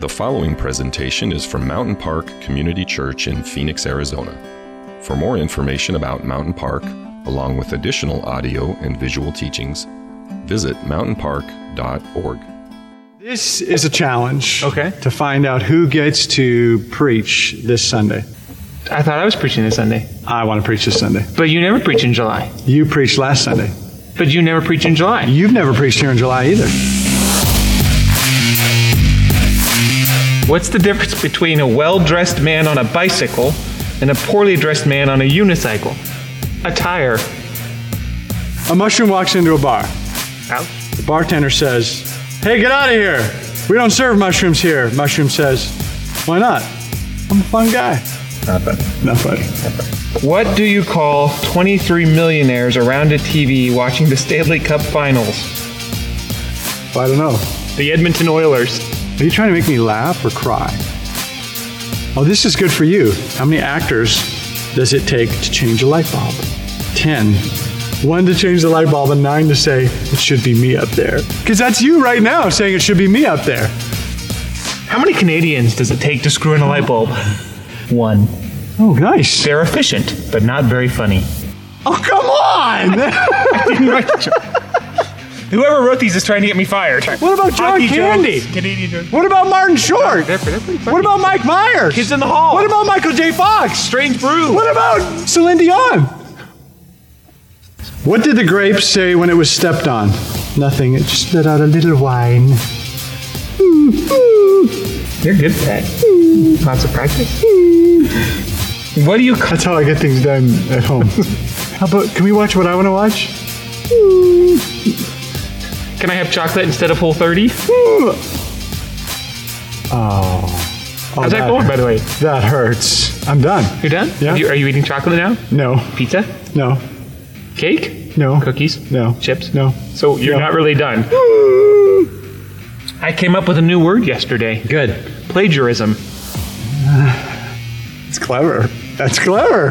The following presentation is from Mountain Park Community Church in Phoenix, Arizona. For more information about Mountain Park, along with additional audio and visual teachings, visit mountainpark.org. This is a challenge. Okay. To find out who gets to preach this Sunday. I thought I was preaching this Sunday. I want to preach this Sunday. But you never preach in July. You preached last Sunday. But you never preach in July. You've never preached here in July either. What's the difference between a well dressed man on a bicycle and a poorly dressed man on a unicycle? A tire. A mushroom walks into a bar. Ouch. The bartender says, Hey, get out of here. We don't serve mushrooms here. Mushroom says, Why not? I'm a fun guy. Not funny. Not funny. What do you call 23 millionaires around a TV watching the Stanley Cup finals? I don't know. The Edmonton Oilers. Are you trying to make me laugh or cry? Oh, this is good for you. How many actors does it take to change a light bulb? Ten. One to change the light bulb and nine to say, it should be me up there. Because that's you right now saying it should be me up there. How many Canadians does it take to screw in a light bulb? One. Oh, nice. They're efficient, but not very funny. Oh, come on! Whoever wrote these is trying to get me fired. what about John Hockey Candy? jokes, Canadian jokes. What about Martin Short? They're, they're pretty funny. What about Mike Myers? Kids in the Hall? What about Michael J. Fox? Strange Brew? What about Celine Dion? What did the grape say when it was stepped on? Nothing. It just let out a little wine. You're good at that. Lots of practice. What do you call That's how I get things done at home. How about, can we watch what I want to watch? Can I have chocolate instead of whole 30? Oh. Oh, How's that going, by the way? That hurts. I'm done. You're done? Yeah. You- are you eating chocolate now? No, Pizza? no, Cake? no. Cookies? No. Chips? No. So you're No. not really done. I came up with a new word yesterday. Good. Plagiarism. It's clever. That's clever.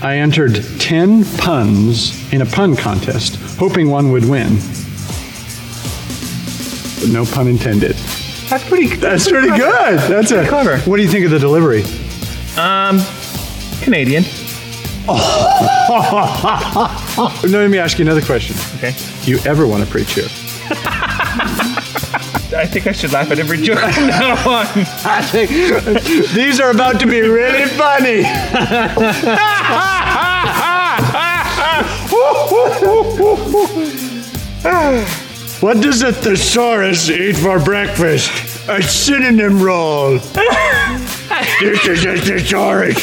I entered 10 puns in a pun contest, hoping one would win. But no pun intended. That's pretty That's pretty good. That's a clever. What do you think of the delivery? Um, Canadian. No, let me ask you another question. Okay. Do you ever want to preach here? I think I should laugh at every joke from now on. I think these are about to be really funny. What does a thesaurus eat for breakfast? A synonym roll. this is a thesaurus.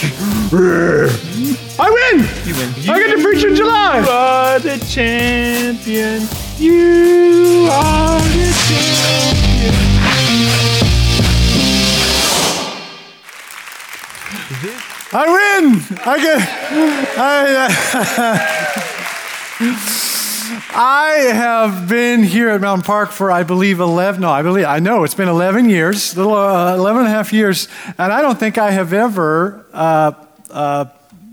I win! You win. I get to preach in July! are the champion. You are the champion. I win! I get. I, uh, I have been here at Mountain Park for, I believe, 11. No, I believe, I know it's been 11 years, little uh, 11 and a half years, and I don't think I have ever uh, uh,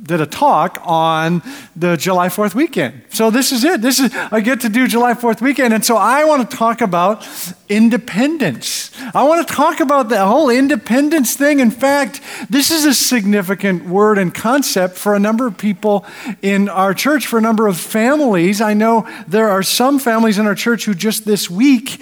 did a talk on the July 4th weekend. So this is it. This is I get to do July 4th weekend, and so I want to talk about independence. I want to talk about the whole independence thing. In fact, this is a significant word and concept for a number of people in our church, for a number of families. I know there are some families in our church who just this week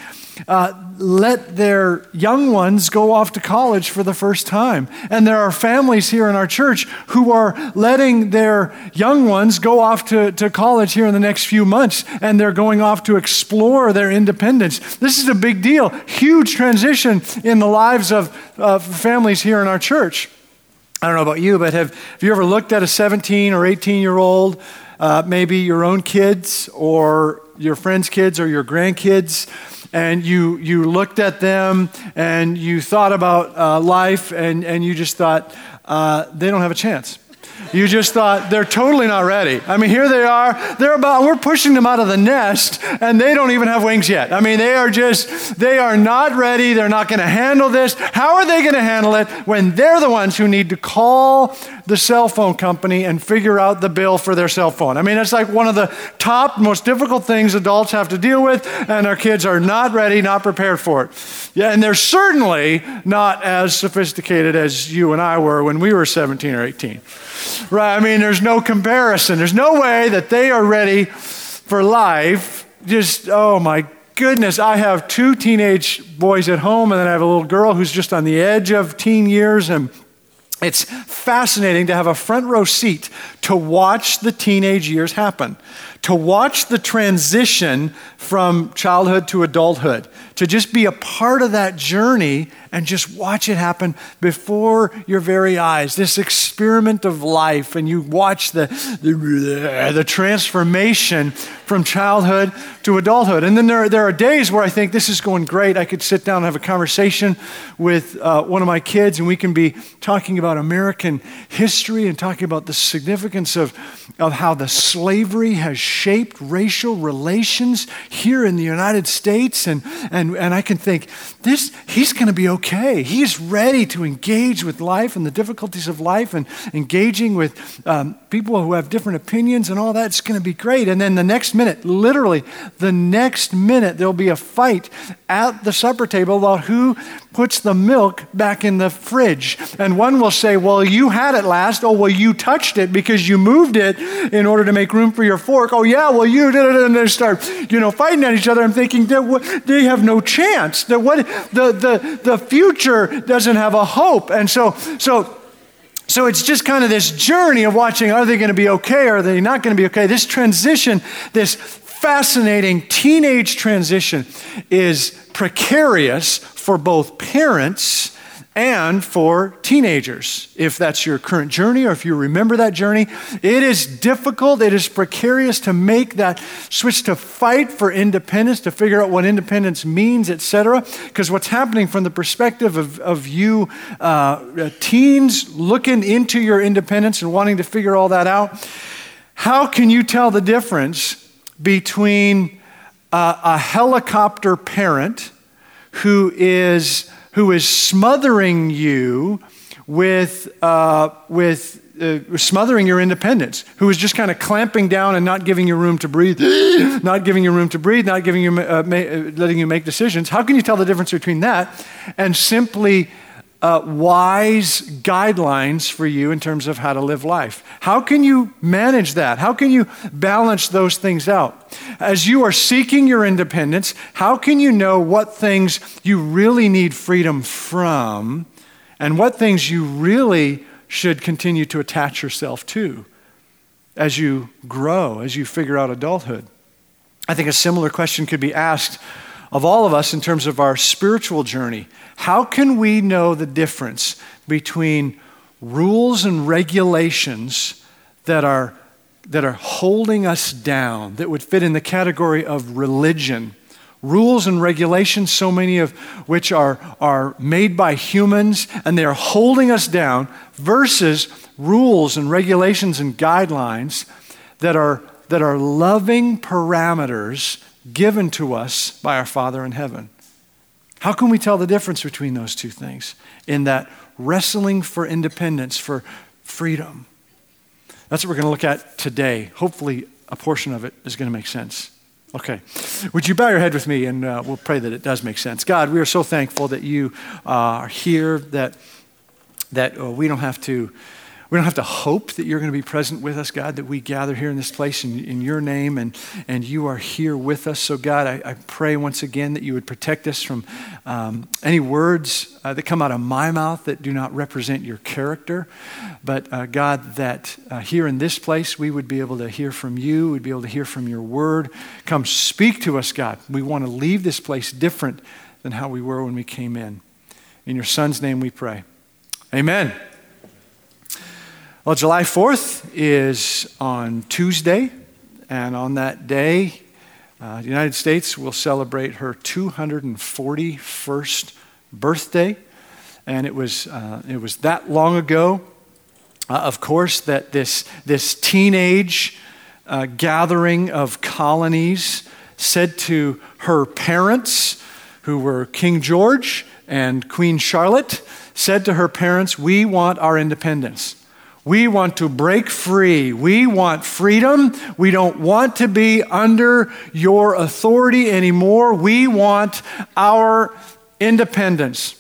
uh, let their young ones go off to college for the first time. And there are families here in our church who are letting their young ones go off to, to college here in the next few months, and they're going off to explore their independence. This is a big deal, huge transition in the lives of, families here in our church. I don't know about you, but have, have you ever looked at a 17 or 18 year old, uh, maybe your own kids or your friends' kids or your grandkids, and you, you looked at them and you thought about uh, life and, and you just thought, uh, they don't have a chance. You just thought they're totally not ready. I mean, here they are. They're about, we're pushing them out of the nest, and they don't even have wings yet. I mean, they are just, they are not ready. They're not going to handle this. How are they going to handle it when they're the ones who need to call the cell phone company and figure out the bill for their cell phone? I mean, it's like one of the top, most difficult things adults have to deal with, and our kids are not ready, not prepared for it. Yeah, and they're certainly not as sophisticated as you and I were when we were 17 or 18. Right? I mean, there's no comparison. There's no way that they are ready for life. Just, oh my goodness, I have two teenage boys at home, and then I have a little girl who's just on the edge of teen years. And it's fascinating to have a front row seat to watch the teenage years happen, to watch the transition from childhood to adulthood, to just be a part of that journey and just watch it happen before your very eyes. This experiment of life, and you watch the, the, the transformation from childhood to adulthood. And then there, there are days where I think this is going great. I could sit down and have a conversation with uh, one of my kids, and we can be talking about American history and talking about the significance of, of how the slavery has shaped racial relations here in the United States. And, and, and I can think, this, he's going to be okay. He's ready to engage with life and the difficulties of life and engaging with um, people who have different opinions and all that. It's going to be great. And then the next minute, literally, the next minute, there'll be a fight at the supper table about who puts the milk back in the fridge. And one will say, Well, you had it last. Oh, well, you touched it because you moved it in order to make room for your fork. Oh, yeah, well, you did it. And they start, you know, fighting at each other. I'm thinking, they have no chance. That what the, the, the future doesn't have a hope. And so, so, so it's just kind of this journey of watching are they going to be okay? Are they not going to be okay? This transition, this fascinating teenage transition is precarious for both parents and for teenagers. If that's your current journey or if you remember that journey, it is difficult, it is precarious to make that switch to fight for independence, to figure out what independence means, etc. Because what's happening from the perspective of, of you uh, teens looking into your independence and wanting to figure all that out, how can you tell the difference between uh, a helicopter parent who is, who is smothering you with, uh, with uh, smothering your independence, who is just kind of clamping down and not giving you room to breathe, not giving you room to breathe, not giving you, uh, ma- uh, letting you make decisions. How can you tell the difference between that and simply uh, wise guidelines for you in terms of how to live life. How can you manage that? How can you balance those things out? As you are seeking your independence, how can you know what things you really need freedom from and what things you really should continue to attach yourself to as you grow, as you figure out adulthood? I think a similar question could be asked of all of us in terms of our spiritual journey. How can we know the difference between rules and regulations that are, that are holding us down, that would fit in the category of religion? Rules and regulations, so many of which are, are made by humans and they are holding us down, versus rules and regulations and guidelines that are, that are loving parameters given to us by our Father in heaven. How can we tell the difference between those two things in that wrestling for independence, for freedom? That's what we're going to look at today. Hopefully, a portion of it is going to make sense. Okay. Would you bow your head with me and uh, we'll pray that it does make sense? God, we are so thankful that you uh, are here, that, that uh, we don't have to we don't have to hope that you're going to be present with us, God, that we gather here in this place in, in your name and, and you are here with us. So, God, I, I pray once again that you would protect us from um, any words uh, that come out of my mouth that do not represent your character. But, uh, God, that uh, here in this place we would be able to hear from you, we'd be able to hear from your word. Come speak to us, God. We want to leave this place different than how we were when we came in. In your son's name we pray. Amen. Well, July 4th is on Tuesday, and on that day, uh, the United States will celebrate her 241st birthday. And it was, uh, it was that long ago uh, of course, that this, this teenage uh, gathering of colonies said to her parents, who were King George and Queen Charlotte, said to her parents, We want our independence. We want to break free. We want freedom. We don't want to be under your authority anymore. We want our independence.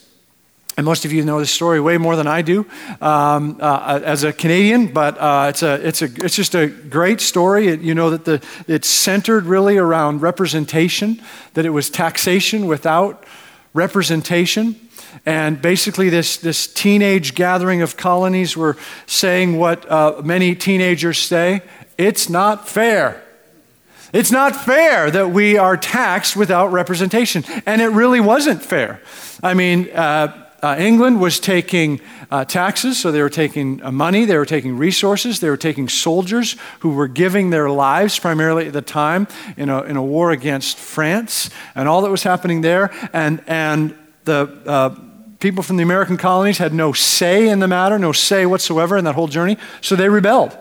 And most of you know this story way more than I do um, uh, as a Canadian, but uh, it's, a, it's, a, it's just a great story. It, you know that the, it's centered really around representation, that it was taxation without representation. And basically, this, this teenage gathering of colonies were saying what uh, many teenagers say it's not fair. It's not fair that we are taxed without representation. And it really wasn't fair. I mean, uh, uh, England was taking uh, taxes, so they were taking uh, money, they were taking resources, they were taking soldiers who were giving their lives primarily at the time in a, in a war against France and all that was happening there. And, and the uh, people from the American colonies had no say in the matter, no say whatsoever in that whole journey, so they rebelled.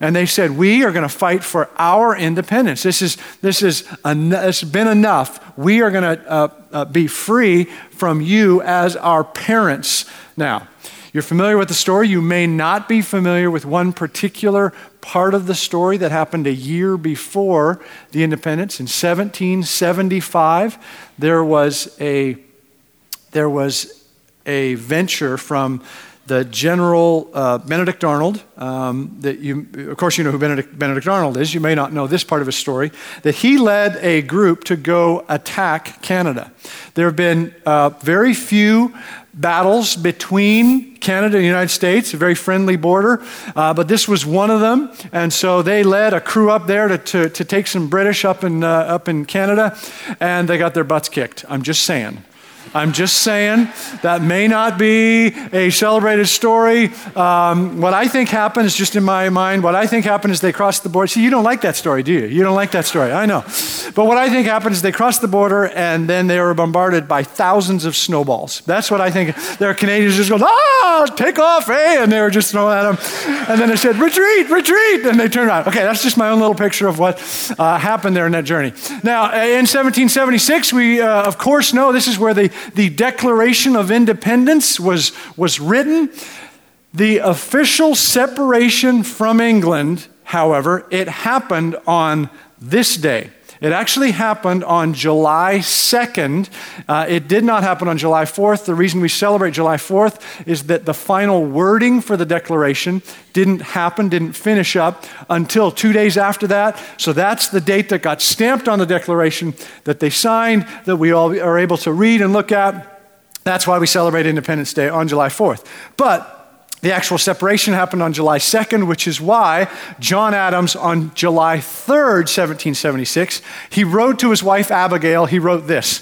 And they said, We are going to fight for our independence. This, is, this, is en- this has been enough. We are going to uh, uh, be free from you as our parents now. You're familiar with the story. You may not be familiar with one particular part of the story that happened a year before the independence. In 1775, there was a, there was a venture from the General uh, Benedict Arnold, um, that you, of course, you know who Benedict, Benedict Arnold is. You may not know this part of his story. That he led a group to go attack Canada. There have been uh, very few battles between Canada and the United States, a very friendly border, uh, but this was one of them. And so they led a crew up there to, to, to take some British up in, uh, up in Canada, and they got their butts kicked. I'm just saying. I'm just saying that may not be a celebrated story. Um, what I think happened is just in my mind, what I think happened is they crossed the border. See, you don't like that story, do you? You don't like that story. I know. But what I think happened is they crossed the border and then they were bombarded by thousands of snowballs. That's what I think. There are Canadians just going, ah, take off, eh? And they were just throwing at them. And then they said, retreat, retreat. And they turned around. Okay, that's just my own little picture of what uh, happened there in that journey. Now, in 1776, we, uh, of course, know this is where the the Declaration of Independence was, was written. The official separation from England, however, it happened on this day. It actually happened on July 2nd. Uh, it did not happen on July 4th. The reason we celebrate July 4th is that the final wording for the declaration didn't happen, didn't finish up until two days after that. So that's the date that got stamped on the declaration that they signed, that we all are able to read and look at. That's why we celebrate Independence Day on July 4th. But the actual separation happened on July 2nd, which is why John Adams, on July 3rd, 1776, he wrote to his wife Abigail, he wrote this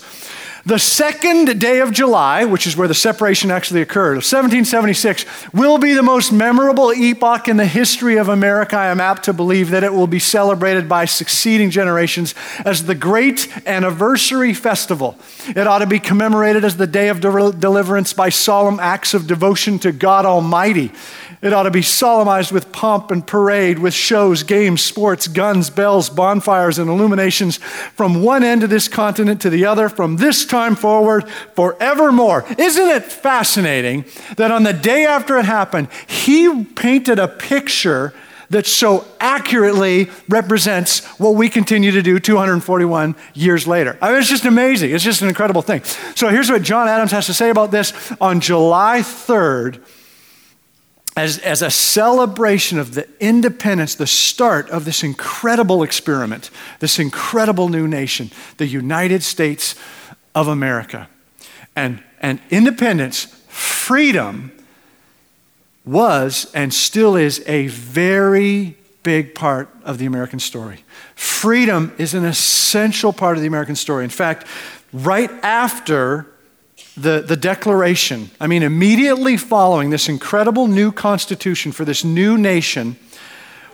the second day of July, which is where the separation actually occurred, 1776, will be the most memorable epoch in the history of America. I am apt to believe that it will be celebrated by succeeding generations as the great anniversary festival. It ought to be commemorated as the day of deliverance by solemn acts of devotion to God Almighty. It ought to be solemnized with pomp and parade, with shows, games, sports, guns, bells, bonfires, and illuminations from one end of this continent to the other, from this time forward, forevermore. Isn't it fascinating that on the day after it happened, he painted a picture that so accurately represents what we continue to do 241 years later. I mean, it's just amazing. It's just an incredible thing. So here's what John Adams has to say about this on July 3rd as, as a celebration of the independence, the start of this incredible experiment, this incredible new nation, the United States of America. And, and independence, freedom, was and still is a very big part of the American story. Freedom is an essential part of the American story. In fact, right after the, the declaration, I mean, immediately following this incredible new constitution for this new nation,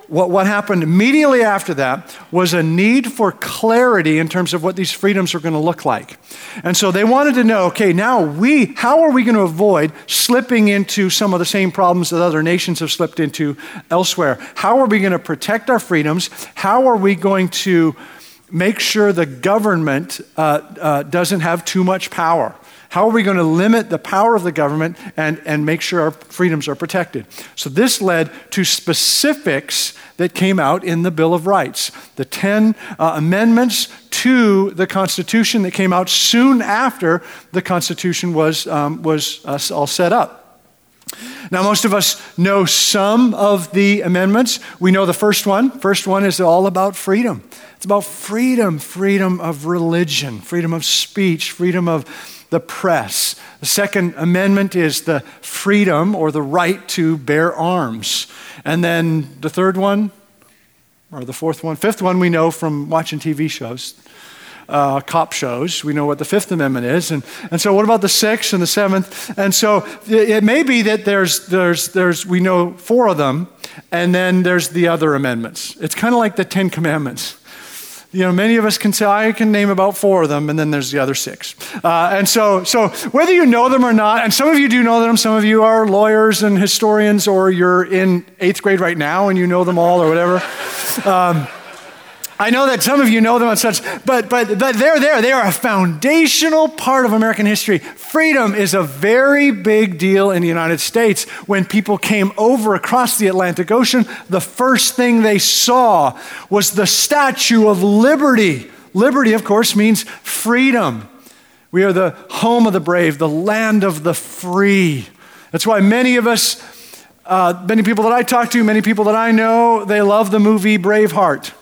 what, what happened immediately after that was a need for clarity in terms of what these freedoms are going to look like. And so they wanted to know okay, now we, how are we going to avoid slipping into some of the same problems that other nations have slipped into elsewhere? How are we going to protect our freedoms? How are we going to make sure the government uh, uh, doesn't have too much power? How are we going to limit the power of the government and, and make sure our freedoms are protected? So, this led to specifics that came out in the Bill of Rights, the 10 uh, amendments to the Constitution that came out soon after the Constitution was, um, was uh, all set up. Now, most of us know some of the amendments. We know the first one. First one is all about freedom. It's about freedom freedom of religion, freedom of speech, freedom of the press. The Second Amendment is the freedom or the right to bear arms. And then the third one, or the fourth one, fifth one we know from watching TV shows. Uh, cop shows. We know what the Fifth Amendment is. And, and so, what about the Sixth and the Seventh? And so, it, it may be that there's, there's, there's, we know four of them, and then there's the other amendments. It's kind of like the Ten Commandments you know, many of us can say, I can name about four of them, and then there's the other six. Uh, and so, so whether you know them or not, and some of you do know them, some of you are lawyers and historians, or you're in eighth grade right now and you know them all or whatever. Um, I know that some of you know them and such, but, but, but they're there. They are a foundational part of American history. Freedom is a very big deal in the United States. When people came over across the Atlantic Ocean, the first thing they saw was the Statue of Liberty. Liberty, of course, means freedom. We are the home of the brave, the land of the free. That's why many of us, uh, many people that I talk to, many people that I know, they love the movie Braveheart.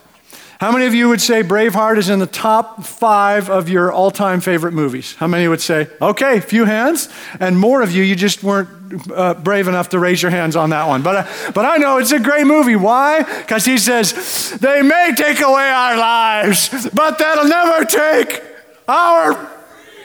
How many of you would say Braveheart is in the top five of your all time favorite movies? How many would say, okay, few hands? And more of you, you just weren't uh, brave enough to raise your hands on that one. But, uh, but I know it's a great movie. Why? Because he says, they may take away our lives, but that'll never take our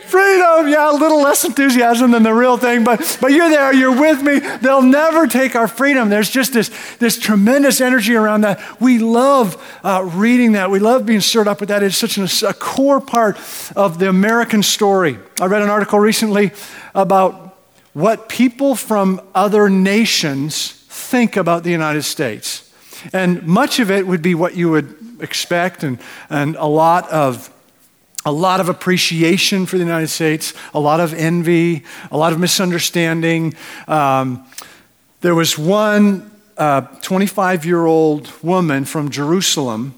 freedom. Yeah, a little less enthusiasm than the real thing, but, but you're there, you're with me. They'll never take our freedom. There's just this, this tremendous energy around that. We love uh, reading that. We love being stirred up with that. It's such an, a core part of the American story. I read an article recently about what people from other nations think about the United States. And much of it would be what you would expect, and, and a lot of a lot of appreciation for the United States, a lot of envy, a lot of misunderstanding. Um, there was one 25 uh, year old woman from Jerusalem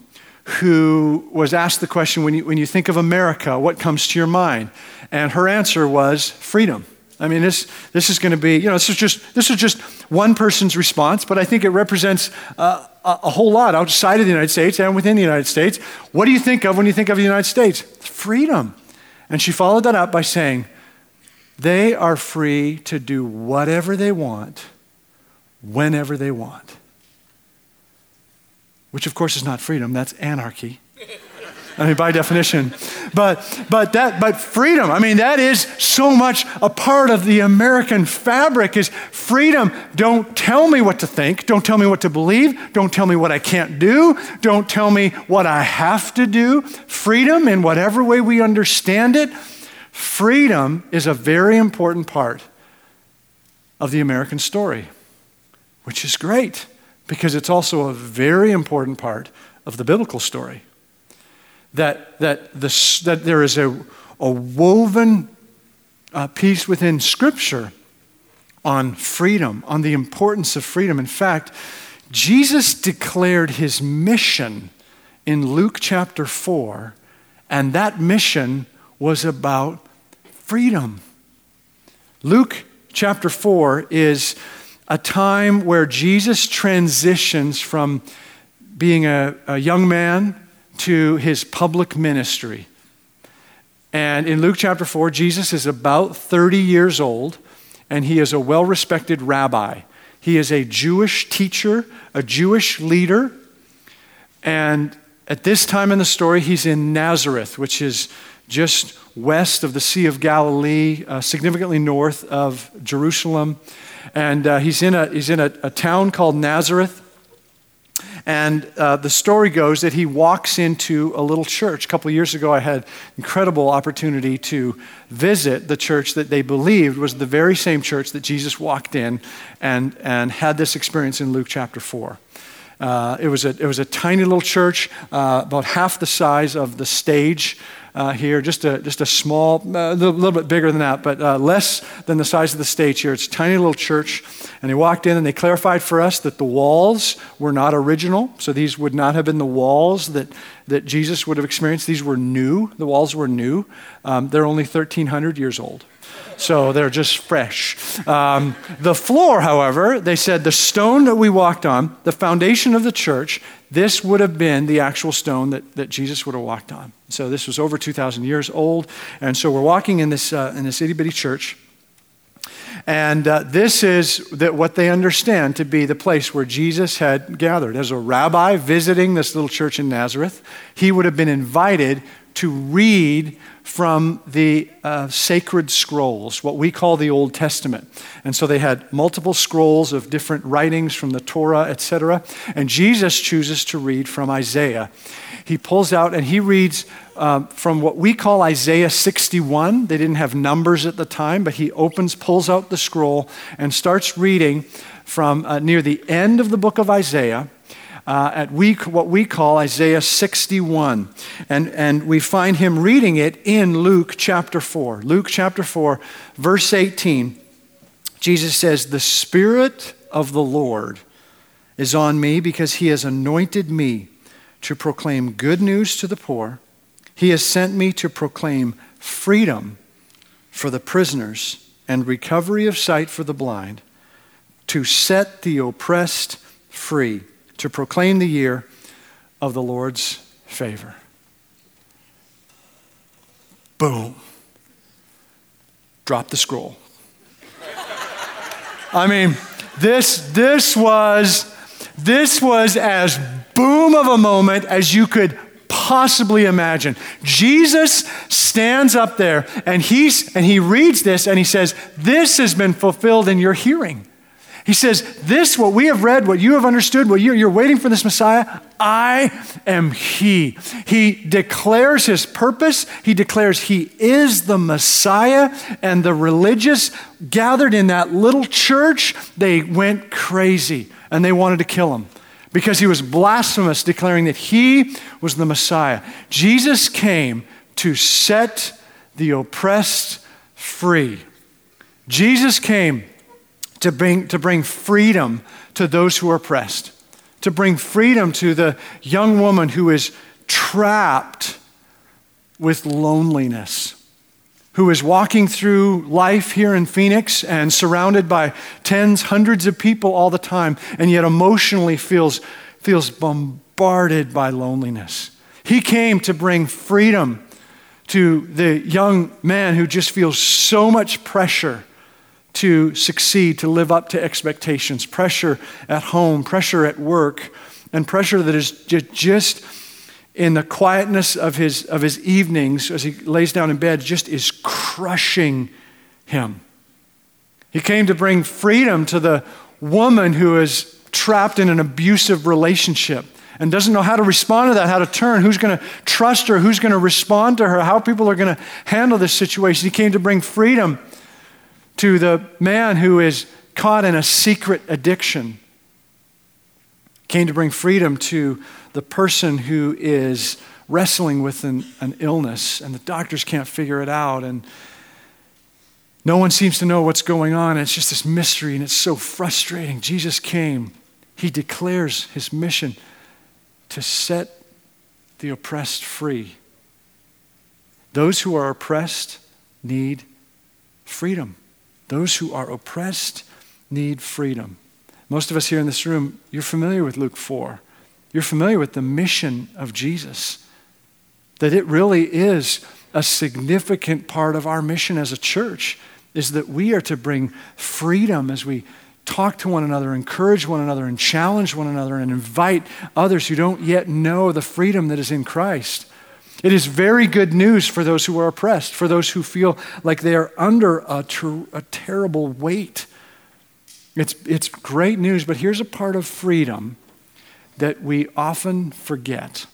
who was asked the question when you, when you think of America, what comes to your mind? And her answer was freedom. I mean, this, this is going to be, you know, this is, just, this is just one person's response, but I think it represents uh, a, a whole lot outside of the United States and within the United States. What do you think of when you think of the United States? Freedom. And she followed that up by saying, they are free to do whatever they want, whenever they want. Which, of course, is not freedom, that's anarchy. I mean, by definition. But, but, that, but freedom, I mean, that is so much a part of the American fabric is freedom. Don't tell me what to think. Don't tell me what to believe. Don't tell me what I can't do. Don't tell me what I have to do. Freedom, in whatever way we understand it, freedom is a very important part of the American story, which is great because it's also a very important part of the biblical story that, that, the, that there is a, a woven uh, piece within Scripture on freedom, on the importance of freedom. In fact, Jesus declared his mission in Luke chapter 4, and that mission was about freedom. Luke chapter 4 is a time where Jesus transitions from being a, a young man to his public ministry. And in Luke chapter 4, Jesus is about 30 years old, and he is a well respected rabbi. He is a Jewish teacher, a Jewish leader. And at this time in the story, he's in Nazareth, which is just west of the Sea of Galilee, uh, significantly north of Jerusalem. And uh, he's in, a, he's in a, a town called Nazareth. And uh, the story goes that he walks into a little church. A couple years ago, I had incredible opportunity to visit the church that they believed was the very same church that Jesus walked in and, and had this experience in Luke chapter 4. Uh, it, was a, it was a tiny little church, uh, about half the size of the stage uh, here, just a, just a small, a uh, little, little, bit bigger than that, but uh, less than the size of the stage here. It's a tiny little church. And they walked in and they clarified for us that the walls were not original. So these would not have been the walls that, that Jesus would have experienced. These were new. The walls were new. Um, they're only 1,300 years old so they're just fresh. Um, the floor, however, they said the stone that we walked on, the foundation of the church, this would have been the actual stone that, that Jesus would have walked on. So this was over 2,000 years old. And so we're walking in this, uh, in this itty bitty church. And uh, this is that what they understand to be the place where Jesus had gathered. As a rabbi visiting this little church in Nazareth, he would have been invited to read from the uh, sacred scrolls, what we call the Old Testament. And so they had multiple scrolls of different writings from the Torah, etc. And Jesus chooses to read from Isaiah. He pulls out and he reads uh, from what we call Isaiah 61. They didn't have numbers at the time, but he opens, pulls out the scroll, and starts reading from uh, near the end of the book of Isaiah uh, at we, what we call Isaiah 61. And, and we find him reading it in Luke chapter 4. Luke chapter 4, verse 18. Jesus says, The Spirit of the Lord is on me because he has anointed me to proclaim good news to the poor. He has sent me to proclaim freedom for the prisoners and recovery of sight for the blind, to set the oppressed free to proclaim the year of the Lord's favor. Boom. Drop the scroll. I mean, this, this was this was as boom of a moment as you could possibly imagine. Jesus stands up there and he's and he reads this and he says, "This has been fulfilled in your hearing." He says, This, what we have read, what you have understood, what you're, you're waiting for this Messiah, I am He. He declares His purpose. He declares He is the Messiah. And the religious gathered in that little church, they went crazy and they wanted to kill Him because He was blasphemous, declaring that He was the Messiah. Jesus came to set the oppressed free. Jesus came to bring, to bring freedom to those who are oppressed, to bring freedom to the young woman who is trapped with loneliness, who is walking through life here in Phoenix and surrounded by tens, hundreds of people all the time, and yet emotionally feels, feels bombarded by loneliness. He came to bring freedom to the young man who just feels so much pressure to succeed, to live up to expectations, pressure at home, pressure at work, and pressure that is just in the quietness of his, of his evenings as he lays down in bed, just is crushing him. He came to bring freedom to the woman who is trapped in an abusive relationship and doesn't know how to respond to that, how to turn, who's going to trust her, who's going to respond to her, how people are going to handle this situation. He came to bring freedom to the man who is caught in a secret addiction. Came to bring freedom to the person who is wrestling with an, an illness and the doctors can't figure it out and no one seems to know what's going on. It's just this mystery and it's so frustrating. Jesus came. He declares his mission to set the oppressed free. Those who are oppressed need freedom. Those who are oppressed need freedom. Most of us here in this room, you're familiar with Luke 4. You're familiar with the mission of Jesus. That it really is a significant part of our mission as a church is that we are to bring freedom as we talk to one another, encourage one another, and challenge one another, and invite others who don't yet know the freedom that is in Christ. It is very good news for those who are oppressed, for those who feel like they are under a, ter- a terrible weight. It's, it's great news, but here's a part of freedom that we often forget.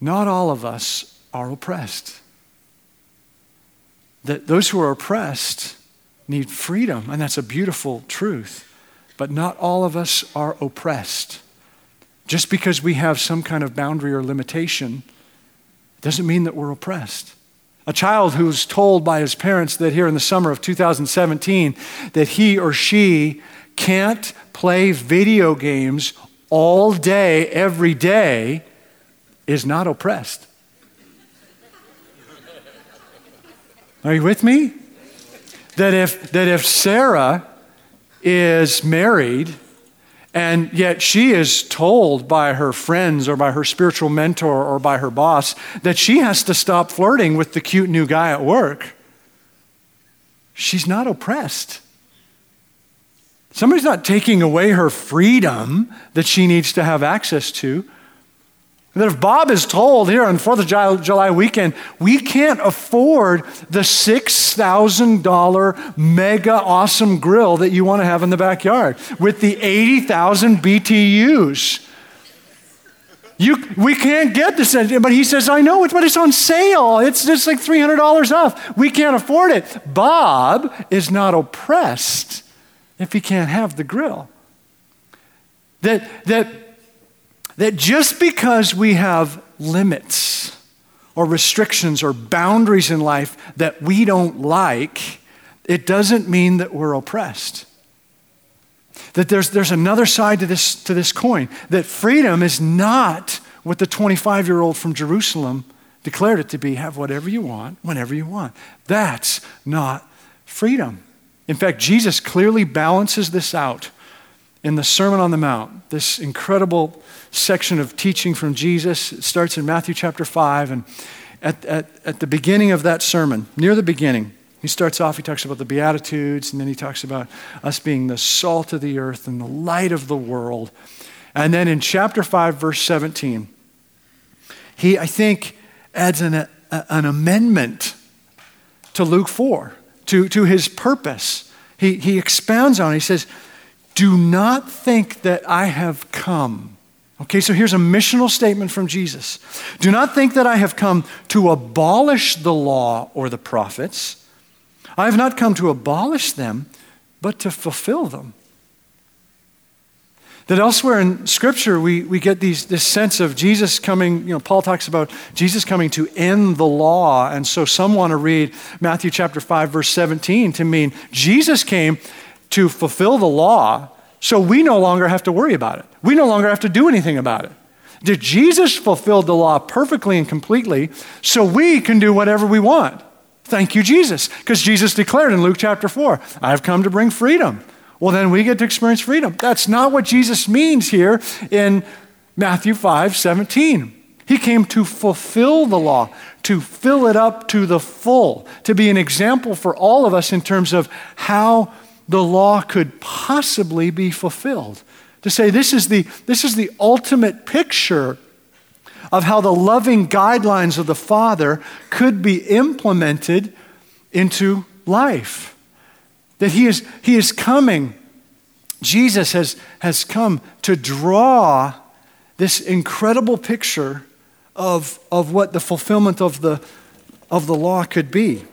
Not all of us are oppressed. That those who are oppressed need freedom, and that's a beautiful truth. But not all of us are oppressed. Just because we have some kind of boundary or limitation doesn't mean that we're oppressed. A child who's told by his parents that here in the summer of 2017 that he or she can't play video games all day, every day, is not oppressed. Are you with me? That if, that if Sarah is married and yet she is told by her friends or by her spiritual mentor or by her boss that she has to stop flirting with the cute new guy at work. She's not oppressed. Somebody's not taking away her freedom that she needs to have access to. That if Bob is told here on 4th of July weekend, we can't afford the $6,000 mega awesome grill that you want to have in the backyard with the 80,000 BTUs. You, we can't get this, but he says, I know but it's on sale. It's just like $300 off. We can't afford it. Bob is not oppressed if he can't have the grill. That, that that just because we have limits or restrictions or boundaries in life that we don't like, it doesn't mean that we're oppressed. That there's, there's another side to this, to this coin, that freedom is not what the 25 year old from Jerusalem declared it to be have whatever you want, whenever you want. That's not freedom. In fact, Jesus clearly balances this out in the Sermon on the Mount, this incredible section of teaching from Jesus. It starts in Matthew chapter 5. And at, at, at the beginning of that sermon, near the beginning, he starts off, he talks about the Beatitudes, and then he talks about us being the salt of the earth and the light of the world. And then in chapter 5, verse 17, he, I think, adds an, a, an amendment to Luke 4, to, to his purpose. He, he expounds on it. He says, Do not think that I have come Okay, so here's a missional statement from Jesus. Do not think that I have come to abolish the law or the prophets. I have not come to abolish them, but to fulfill them. That elsewhere in Scripture, we, we get these, this sense of Jesus coming, you know, Paul talks about Jesus coming to end the law. And so some want to read Matthew chapter 5, verse 17 to mean Jesus came to fulfill the law so we no longer have to worry about it. We no longer have to do anything about it. Did Jesus fulfill the law perfectly and completely so we can do whatever we want? Thank you, Jesus. Because Jesus declared in Luke chapter 4, I have come to bring freedom. Well, then we get to experience freedom. That's not what Jesus means here in Matthew 5 17. He came to fulfill the law, to fill it up to the full, to be an example for all of us in terms of how the law could possibly be fulfilled. To say this is the, this is the ultimate picture of how the loving guidelines of the Father could be implemented into life. That He is, he is coming, Jesus has, has come to draw this incredible picture of, of what the fulfillment of the, of the law could be.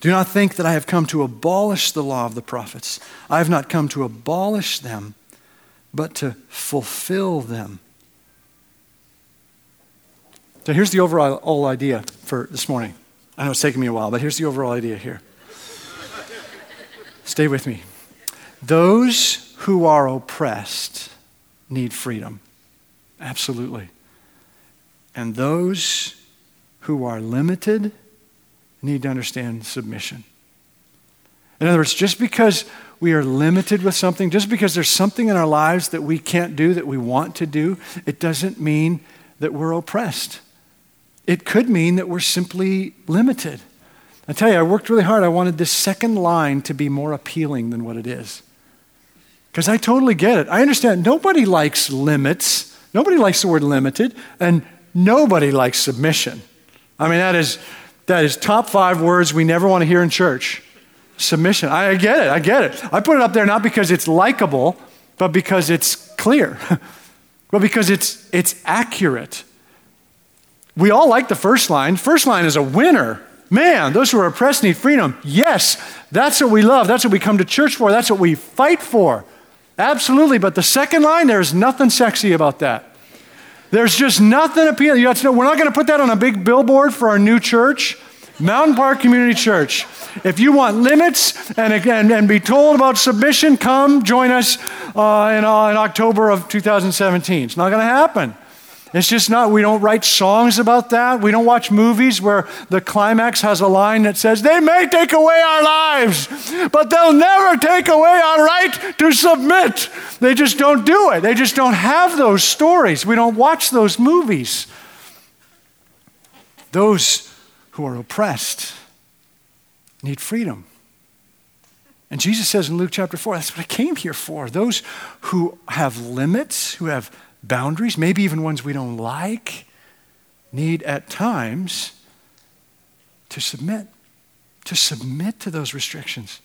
Do not think that I have come to abolish the law of the prophets. I have not come to abolish them, but to fulfill them. So here's the overall idea for this morning. I know it's taking me a while, but here's the overall idea here. Stay with me. Those who are oppressed need freedom. Absolutely. And those who are limited need to understand submission. In other words, just because we are limited with something, just because there's something in our lives that we can't do that we want to do, it doesn't mean that we're oppressed. It could mean that we're simply limited. I tell you, I worked really hard. I wanted this second line to be more appealing than what it is. Because I totally get it. I understand nobody likes limits, nobody likes the word limited, and nobody likes submission. I mean, that is that is top five words we never want to hear in church. Submission. I get it. I get it. I put it up there not because it's likable, but because it's clear, but because it's, it's accurate. We all like the first line. First line is a winner. Man, those who are oppressed need freedom. Yes, that's what we love. That's what we come to church for. That's what we fight for. Absolutely. But the second line, there's nothing sexy about that. There's just nothing appealing. You have to know, we're not going to put that on a big billboard for our new church. Mountain Park Community Church. If you want limits and, and, and be told about submission, come join us uh, in, uh, in October of 2017. It's not going to happen. It's just not, we don't write songs about that. We don't watch movies where the climax has a line that says, They may take away our lives, but they'll never take away our right to submit. They just don't do it. They just don't have those stories. We don't watch those movies. Those who are oppressed need freedom. And Jesus says in Luke chapter 4, that's what I came here for. Those who have limits, who have boundaries, maybe even ones we don't like, need at times to submit, to submit to those restrictions.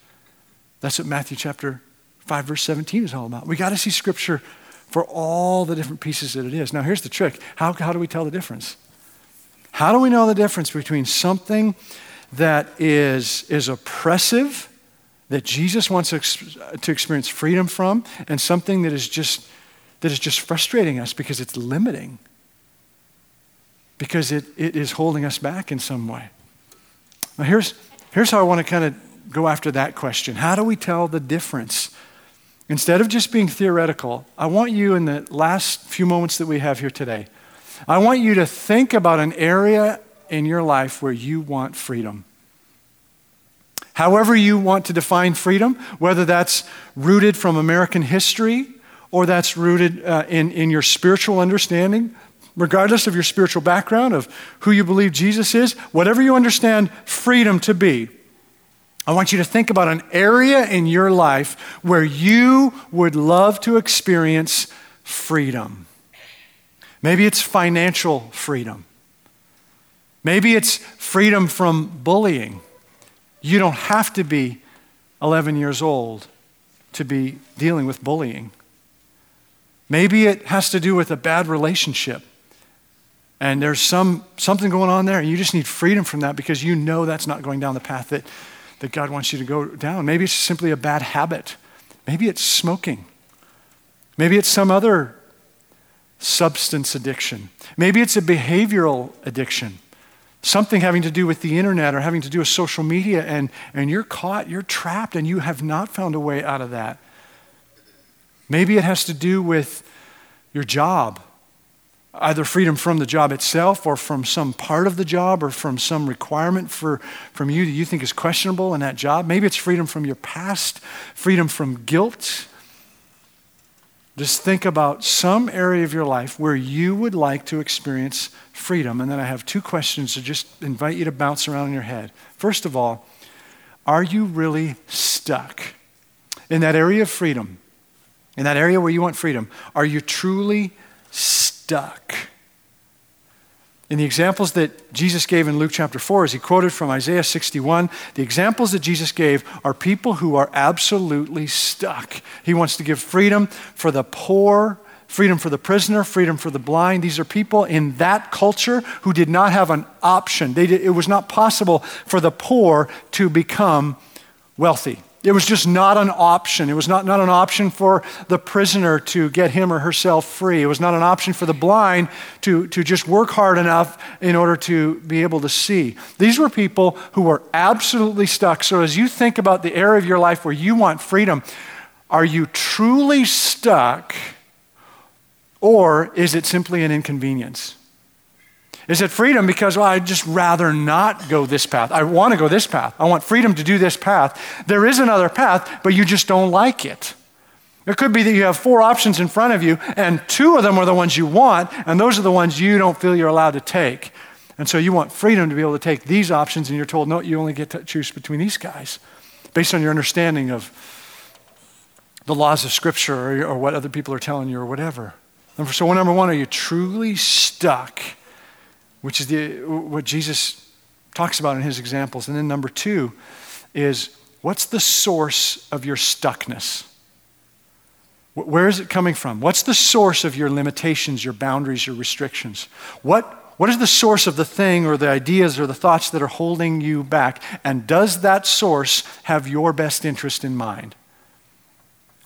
That's what Matthew chapter 5, verse 17 is all about. We got to see scripture for all the different pieces that it is. Now, here's the trick how, how do we tell the difference? How do we know the difference between something that is, is oppressive, that Jesus wants to, to experience freedom from, and something that is just that is just frustrating us because it's limiting, because it, it is holding us back in some way. Now, here's, here's how I want to kind of go after that question How do we tell the difference? Instead of just being theoretical, I want you in the last few moments that we have here today, I want you to think about an area in your life where you want freedom. However, you want to define freedom, whether that's rooted from American history or that's rooted uh, in, in your spiritual understanding, regardless of your spiritual background, of who you believe Jesus is, whatever you understand freedom to be, I want you to think about an area in your life where you would love to experience freedom. Maybe it's financial freedom. Maybe it's freedom from bullying. You don't have to be 11 years old to be dealing with bullying. Maybe it has to do with a bad relationship. And there's some, something going on there, and you just need freedom from that because you know that's not going down the path that, that God wants you to go down. Maybe it's simply a bad habit. Maybe it's smoking. Maybe it's some other substance addiction. Maybe it's a behavioral addiction, something having to do with the internet or having to do with social media, and, and you're caught, you're trapped, and you have not found a way out of that. Maybe it has to do with your job, either freedom from the job itself or from some part of the job or from some requirement for, from you that you think is questionable in that job. Maybe it's freedom from your past, freedom from guilt. Just think about some area of your life where you would like to experience freedom. And then I have two questions to just invite you to bounce around in your head. First of all, are you really stuck in that area of freedom? In that area where you want freedom, are you truly stuck? In the examples that Jesus gave in Luke chapter 4, as he quoted from Isaiah 61, the examples that Jesus gave are people who are absolutely stuck. He wants to give freedom for the poor, freedom for the prisoner, freedom for the blind. These are people in that culture who did not have an option. Did, it was not possible for the poor to become wealthy. It was just not an option. It was not, not an option for the prisoner to get him or herself free. It was not an option for the blind to, to just work hard enough in order to be able to see. These were people who were absolutely stuck. So, as you think about the area of your life where you want freedom, are you truly stuck or is it simply an inconvenience? Is it freedom because, well, I'd just rather not go this path? I want to go this path. I want freedom to do this path. There is another path, but you just don't like it. It could be that you have four options in front of you, and two of them are the ones you want, and those are the ones you don't feel you're allowed to take. And so you want freedom to be able to take these options, and you're told, no, you only get to choose between these guys based on your understanding of the laws of Scripture or, or what other people are telling you or whatever. So, number one, are you truly stuck which is the, what Jesus talks about in his examples. And then number two is what's the source of your stuckness? Where is it coming from? What's the source of your limitations, your boundaries, your restrictions? What, what is the source of the thing or the ideas or the thoughts that are holding you back? And does that source have your best interest in mind?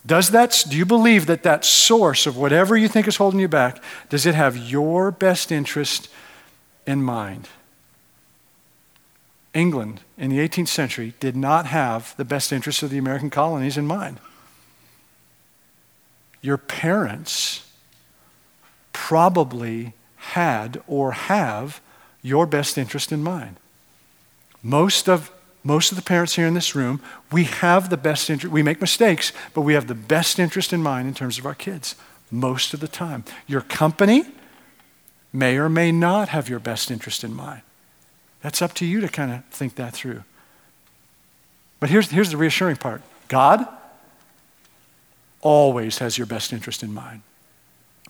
Does that, do you believe that that source of whatever you think is holding you back, does it have your best interest in mind? England in the 18th century did not have the best interests of the American colonies in mind. Your parents probably had or have your best interest in mind. Most of most of the parents here in this room, we have the best interest. We make mistakes, but we have the best interest in mind in terms of our kids most of the time. Your company may or may not have your best interest in mind. That's up to you to kind of think that through. But here's, here's the reassuring part God always has your best interest in mind.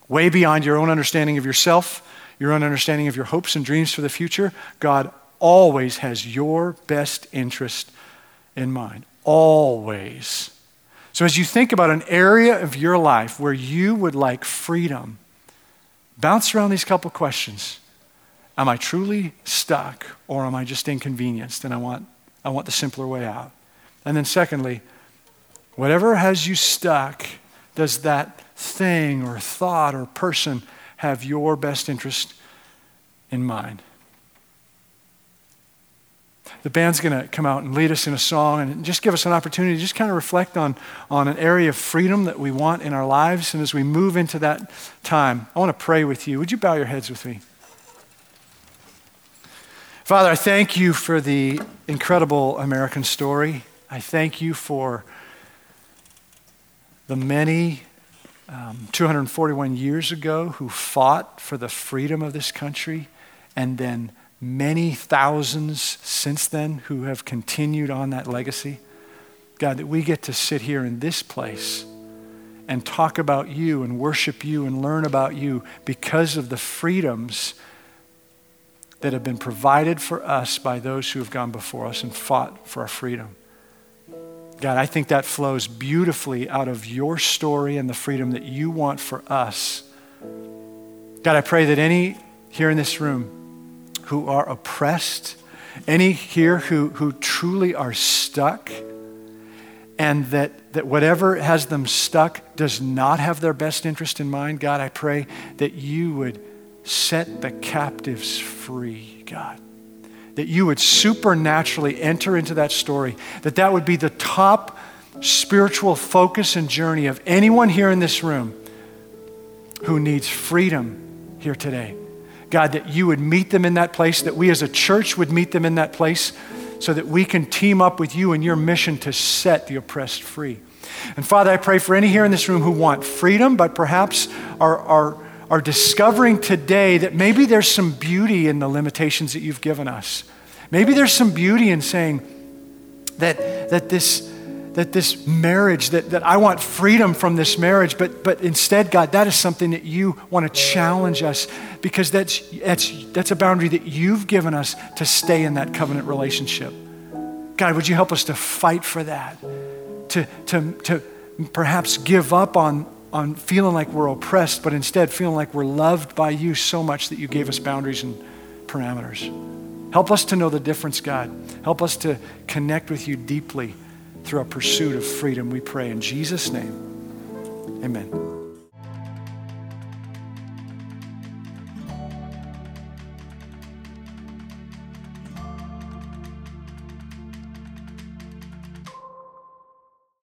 Way beyond your own understanding of yourself, your own understanding of your hopes and dreams for the future, God always has your best interest in mind. Always. So, as you think about an area of your life where you would like freedom, bounce around these couple questions. Am I truly stuck or am I just inconvenienced and I want, I want the simpler way out? And then, secondly, whatever has you stuck, does that thing or thought or person have your best interest in mind? The band's going to come out and lead us in a song and just give us an opportunity to just kind of reflect on, on an area of freedom that we want in our lives. And as we move into that time, I want to pray with you. Would you bow your heads with me? Father, I thank you for the incredible American story. I thank you for the many um, 241 years ago who fought for the freedom of this country, and then many thousands since then who have continued on that legacy. God, that we get to sit here in this place and talk about you and worship you and learn about you because of the freedoms that have been provided for us by those who have gone before us and fought for our freedom. God, I think that flows beautifully out of your story and the freedom that you want for us. God, I pray that any here in this room who are oppressed, any here who, who truly are stuck, and that, that whatever has them stuck does not have their best interest in mind, God, I pray that you would set the captives free, God. That you would supernaturally enter into that story, that that would be the top spiritual focus and journey of anyone here in this room who needs freedom here today. God, that you would meet them in that place, that we as a church would meet them in that place, so that we can team up with you in your mission to set the oppressed free. And Father, I pray for any here in this room who want freedom, but perhaps are, are are discovering today that maybe there's some beauty in the limitations that you've given us. Maybe there's some beauty in saying that, that this that this marriage, that, that I want freedom from this marriage, but, but instead, God, that is something that you want to challenge us because that's, that's, that's a boundary that you've given us to stay in that covenant relationship. God, would you help us to fight for that? To, to, to perhaps give up on, on feeling like we're oppressed, but instead feeling like we're loved by you so much that you gave us boundaries and parameters. Help us to know the difference, God. Help us to connect with you deeply through our pursuit of freedom, we pray. In Jesus' name, amen.